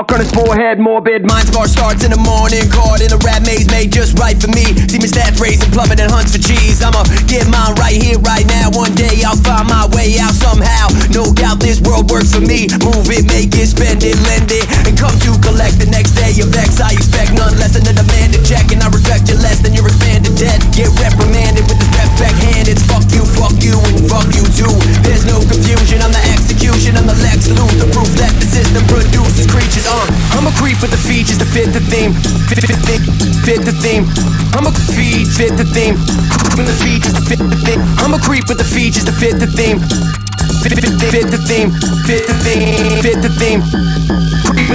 Mark on his forehead, morbid. Mind spark starts in the morning, caught in a rat maze made just right for me. See me stats raising, plummet and hunts for cheese. I'ma get mine right here, right now. One day I'll find my way out somehow. No doubt this world works for me. Move it, make it, spend it, lend it, with the features to fit the theme. Fit, fit, fit, fit the theme. I'm a feed, fit the theme. With the features to fit the theme. I'm a creep with the features to fit the theme. Fit, fit, fit, fit the theme. Fit the theme. Fit the theme. Creep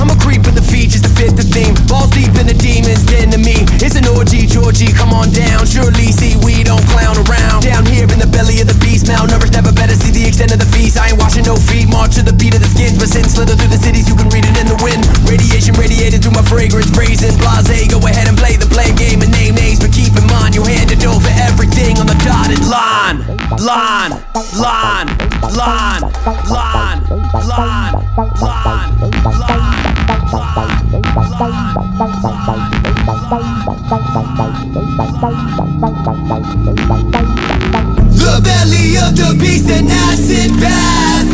I'm a creep with the features to fit the theme. Balls deep in the demons, den to me. It's an orgy, Georgie, come on down. Surely see we don't clown around. Belly of the beast, malnourished, never better see the extent of the feast. I ain't washing no feet, march to the beat of the skins. But sin slither through the cities, you can read it in the wind. Radiation radiated through my fragrance, brazen, blase. Go ahead and play the blame game and name names, but keep in mind you handed over everything on the dotted line. Line, line, line, line, line, line, The belly of the beast, an acid bath.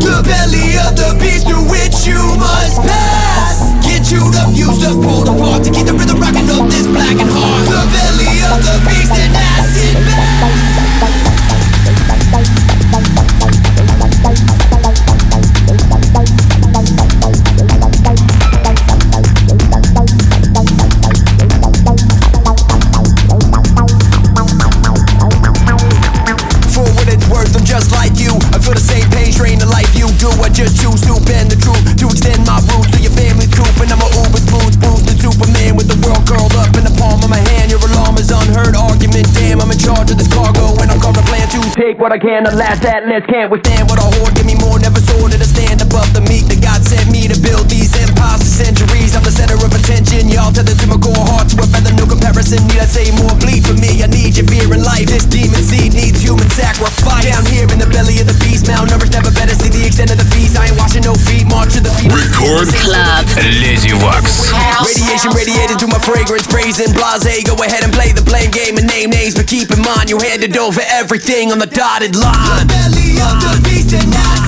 The belly of the beast through which you must pass. Get you the fuse, the pulled apart to keep the rhythm rocking up this black and hard. The belly of the beast, an acid bath. What I can. The last atlas can't withstand what I hoard. Give me more, never sorted to stand above the meek that God sent me to build these empires for centuries. I'm the center of attention. Y'all tethered to my core heart to a feather, no comparison. Need I say more? Bleed for me. I need your fear in life. This demon Radiated through my fragrance, brazen, blase. Go ahead and play the blame game and name names, but keep in mind you handed over everything on the dotted line. The belly of the beast and acid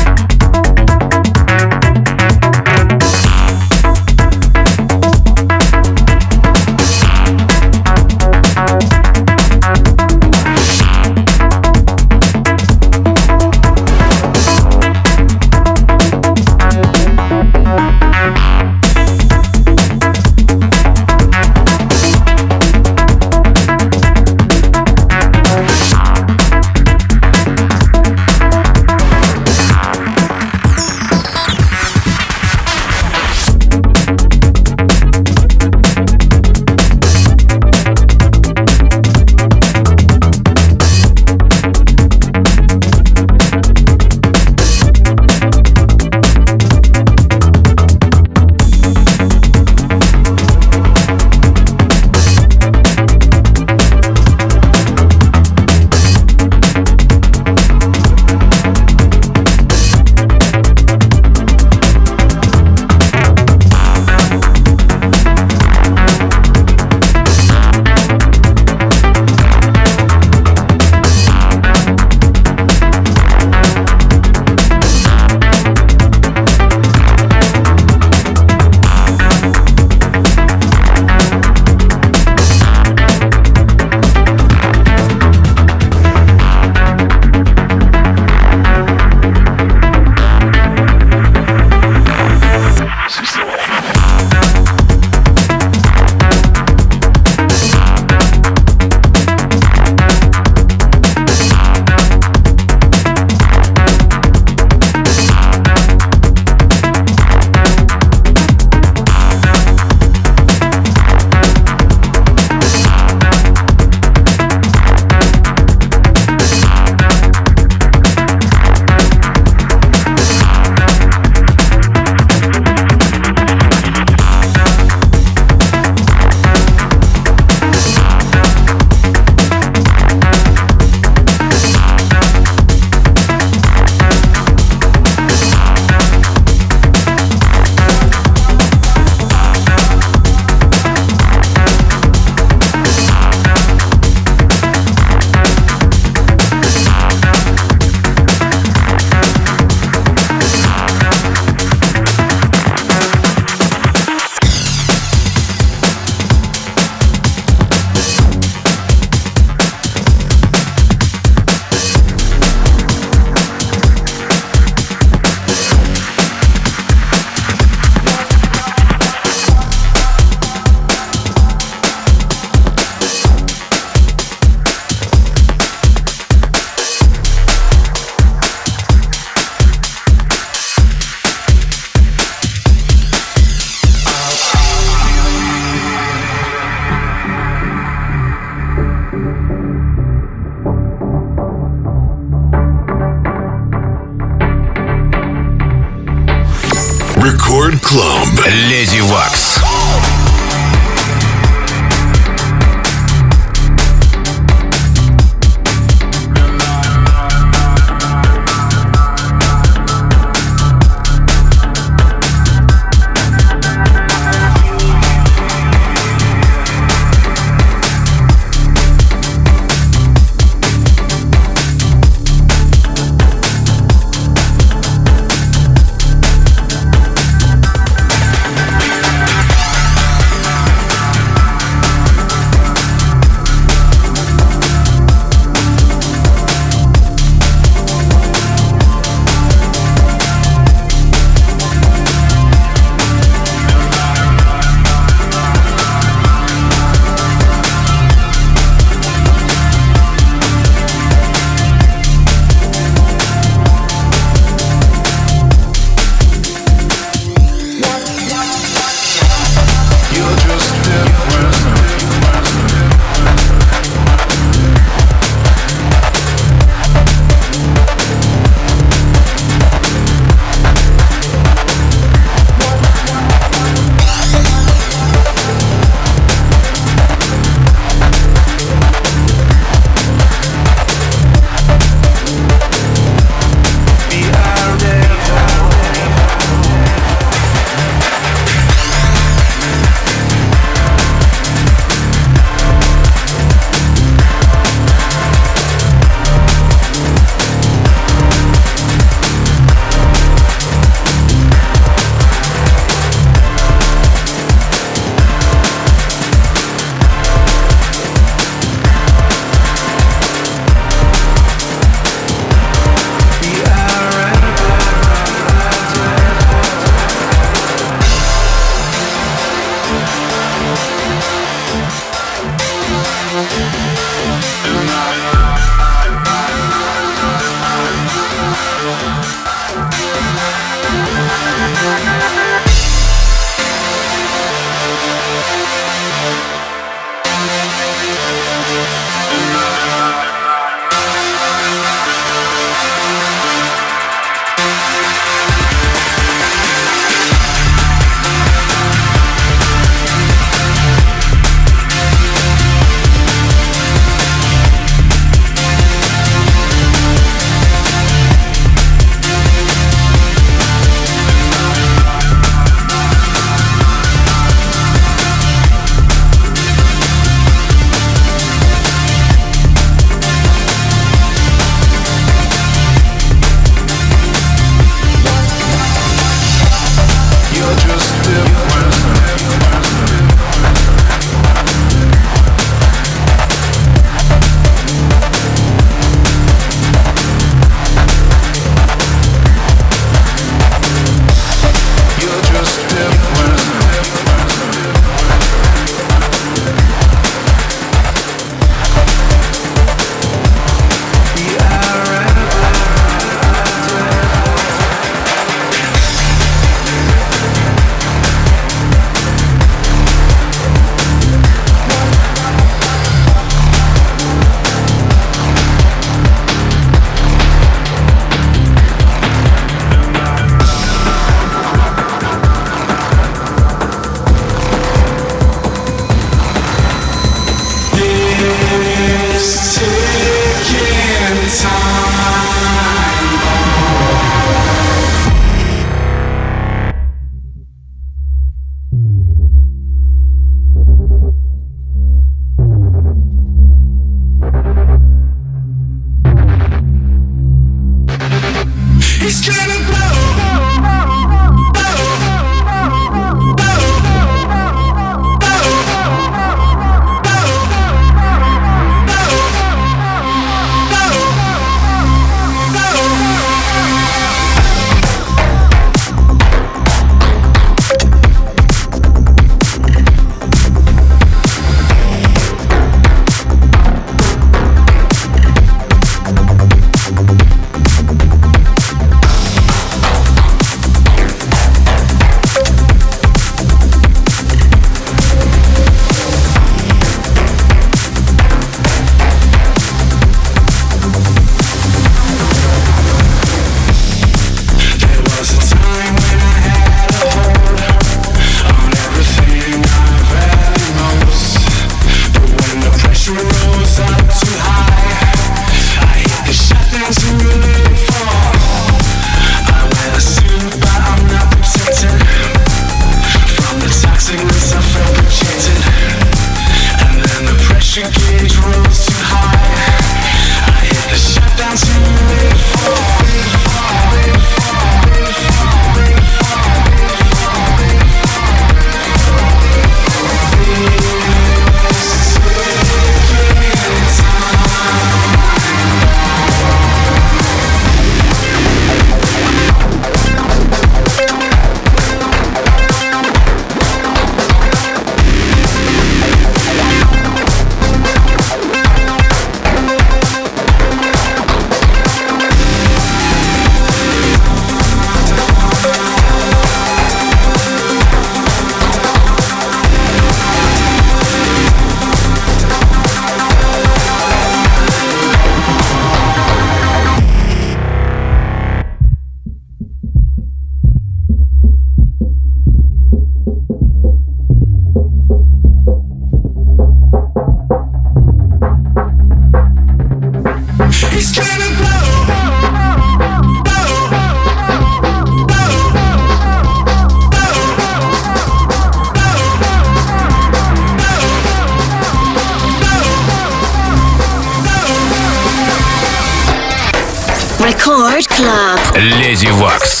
Леди Вакс.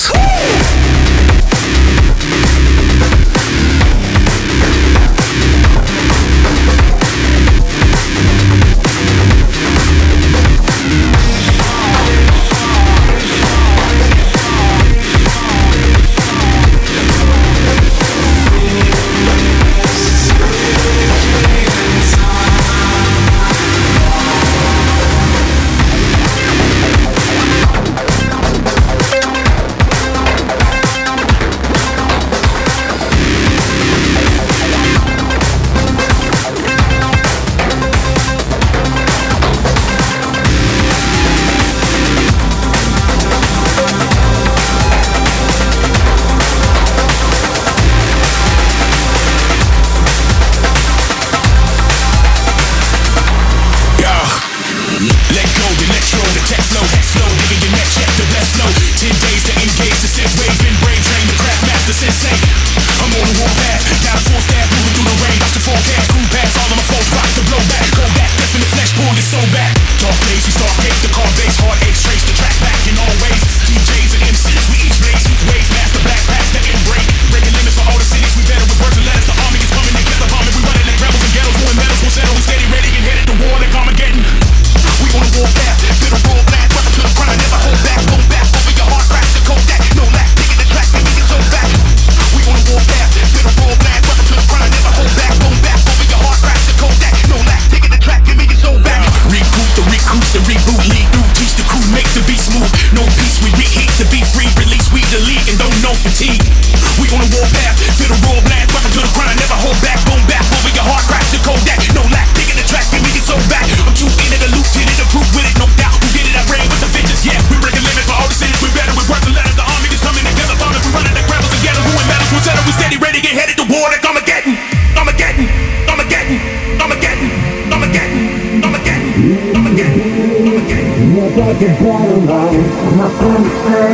is better now. Nothing to say,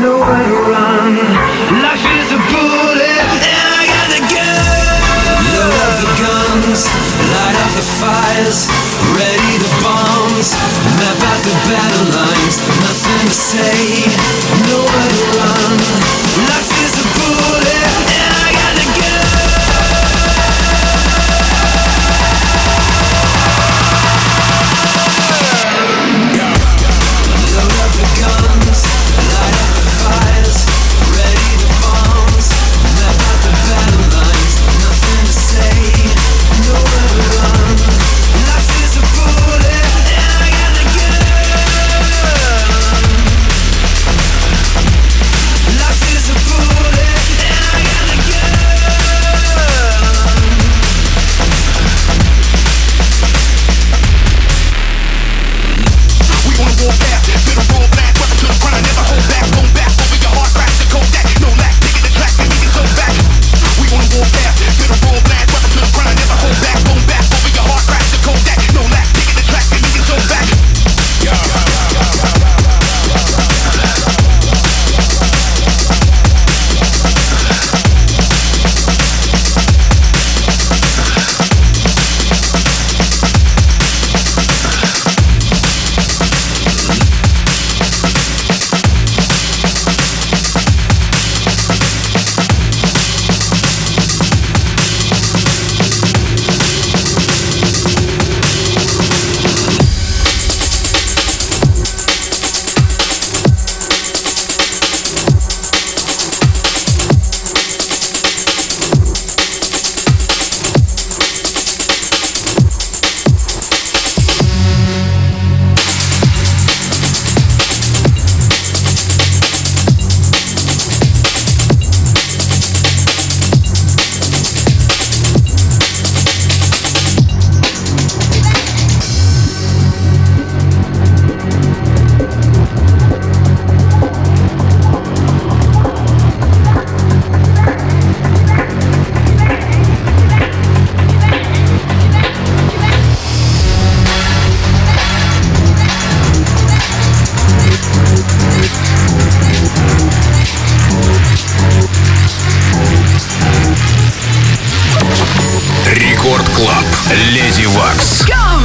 nowhere to run. Life is a bullet, and I got the gun. Load up the guns, light up the fires, ready the bombs, map out the battle lines. Nothing to say, nowhere. Клаб. Леди Вакс. Go!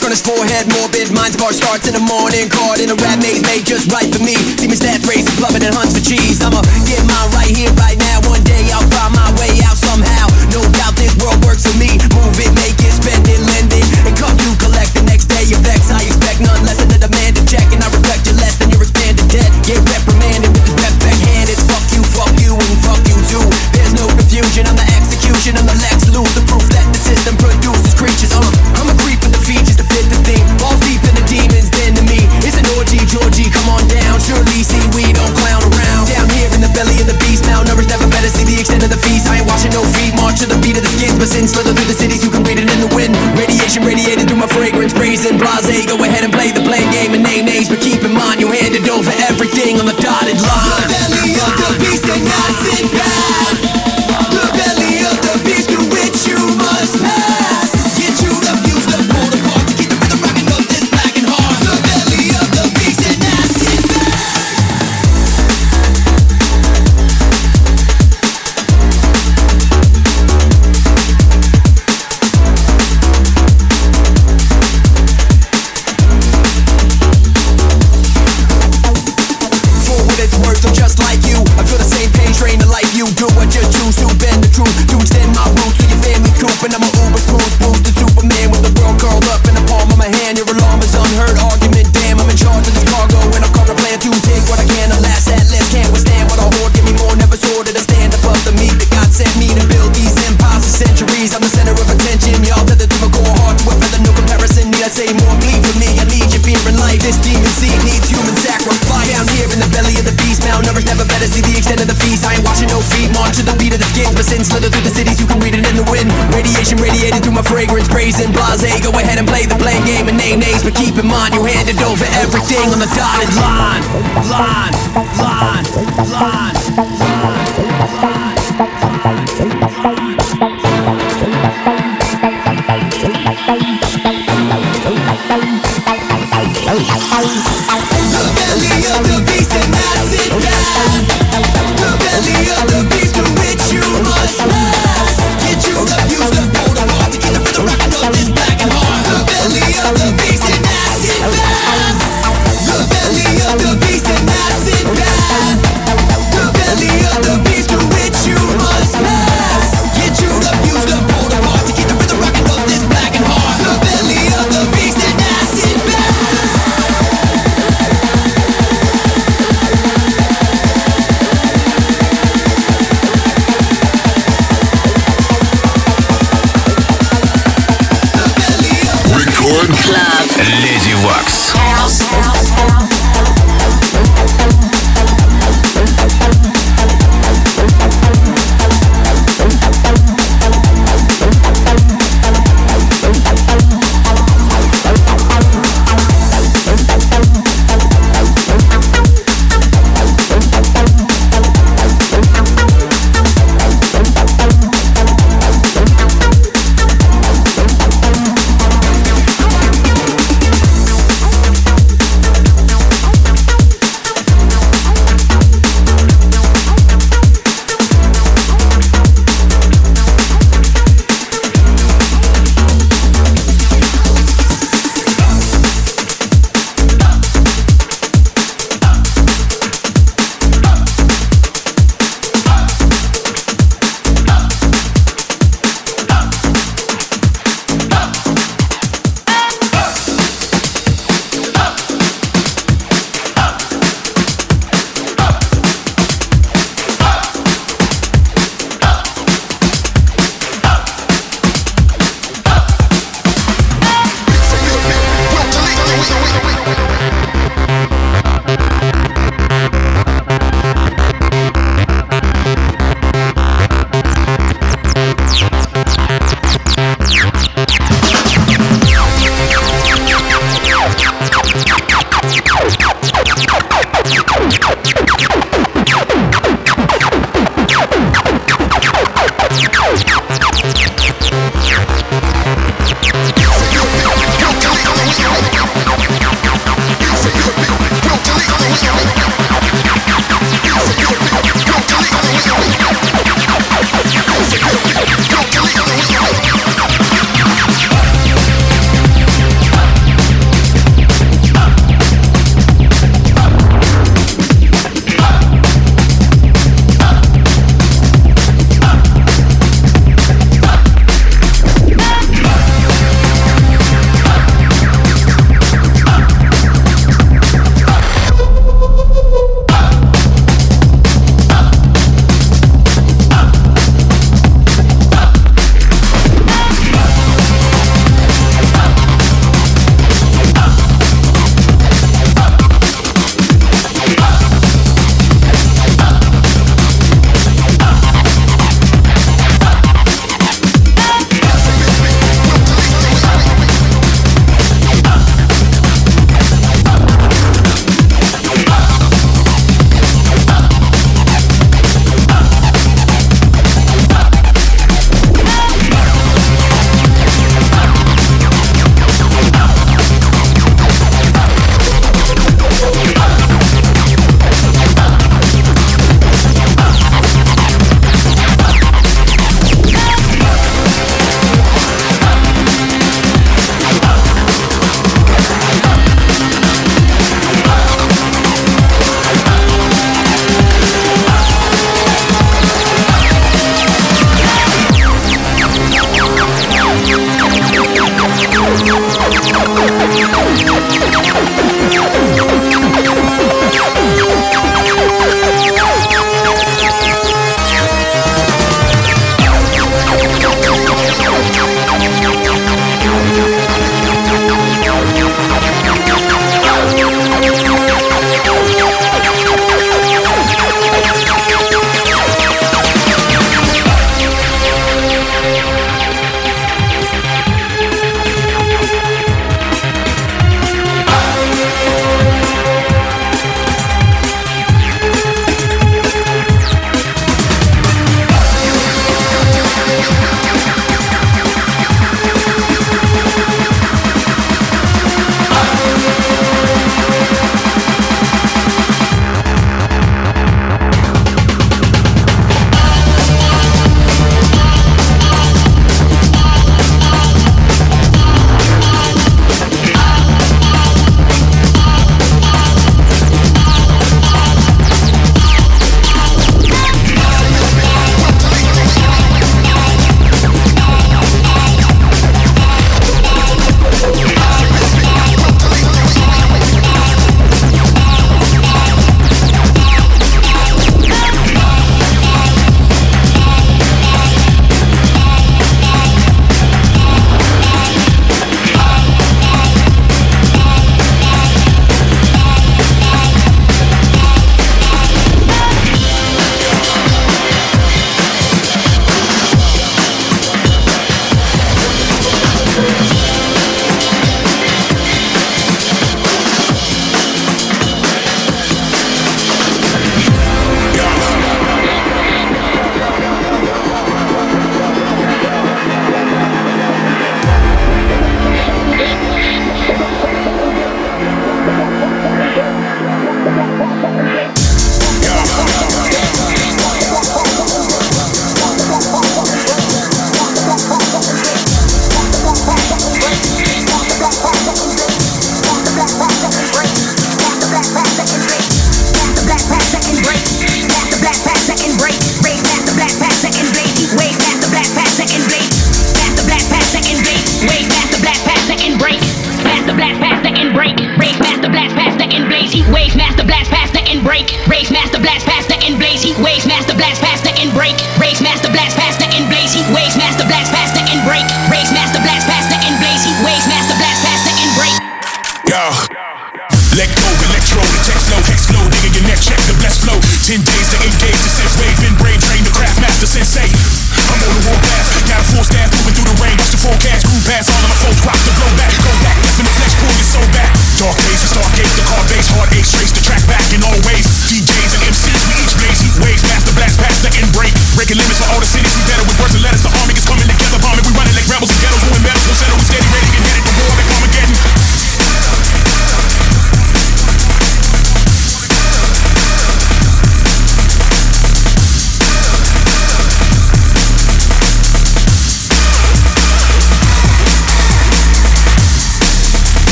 on his forehead, morbid mind Bar starts in the morning. Caught in a rat maze made just right for me. Demons that race, raise and hunts for cheese. I'ma get mine right here, right now. One day I'll find my way out somehow. No doubt this world works for me. Move it, make it, spend it, lend it, and come you collect the next day. Effects I expect none less than the demand to check, and I reflect you less than your expanded debt. Get reprimanded with the rep back hand. It's fuck you, fuck you, and fuck you too. There's no confusion. I'm the execution. I'm the Lex Luthor, proof that the system. extent of the feast, I ain't washing no feet. March to the beat of the skins, but sin slither through the cities. You can read it in the wind. Radiation radiating through my fragrance, brazen blase. Go ahead and play the blame game and name names, but keep in mind you handed over everything on the dotted line. The belly of the beast and I sit back. the dotted line, line, line, line. line.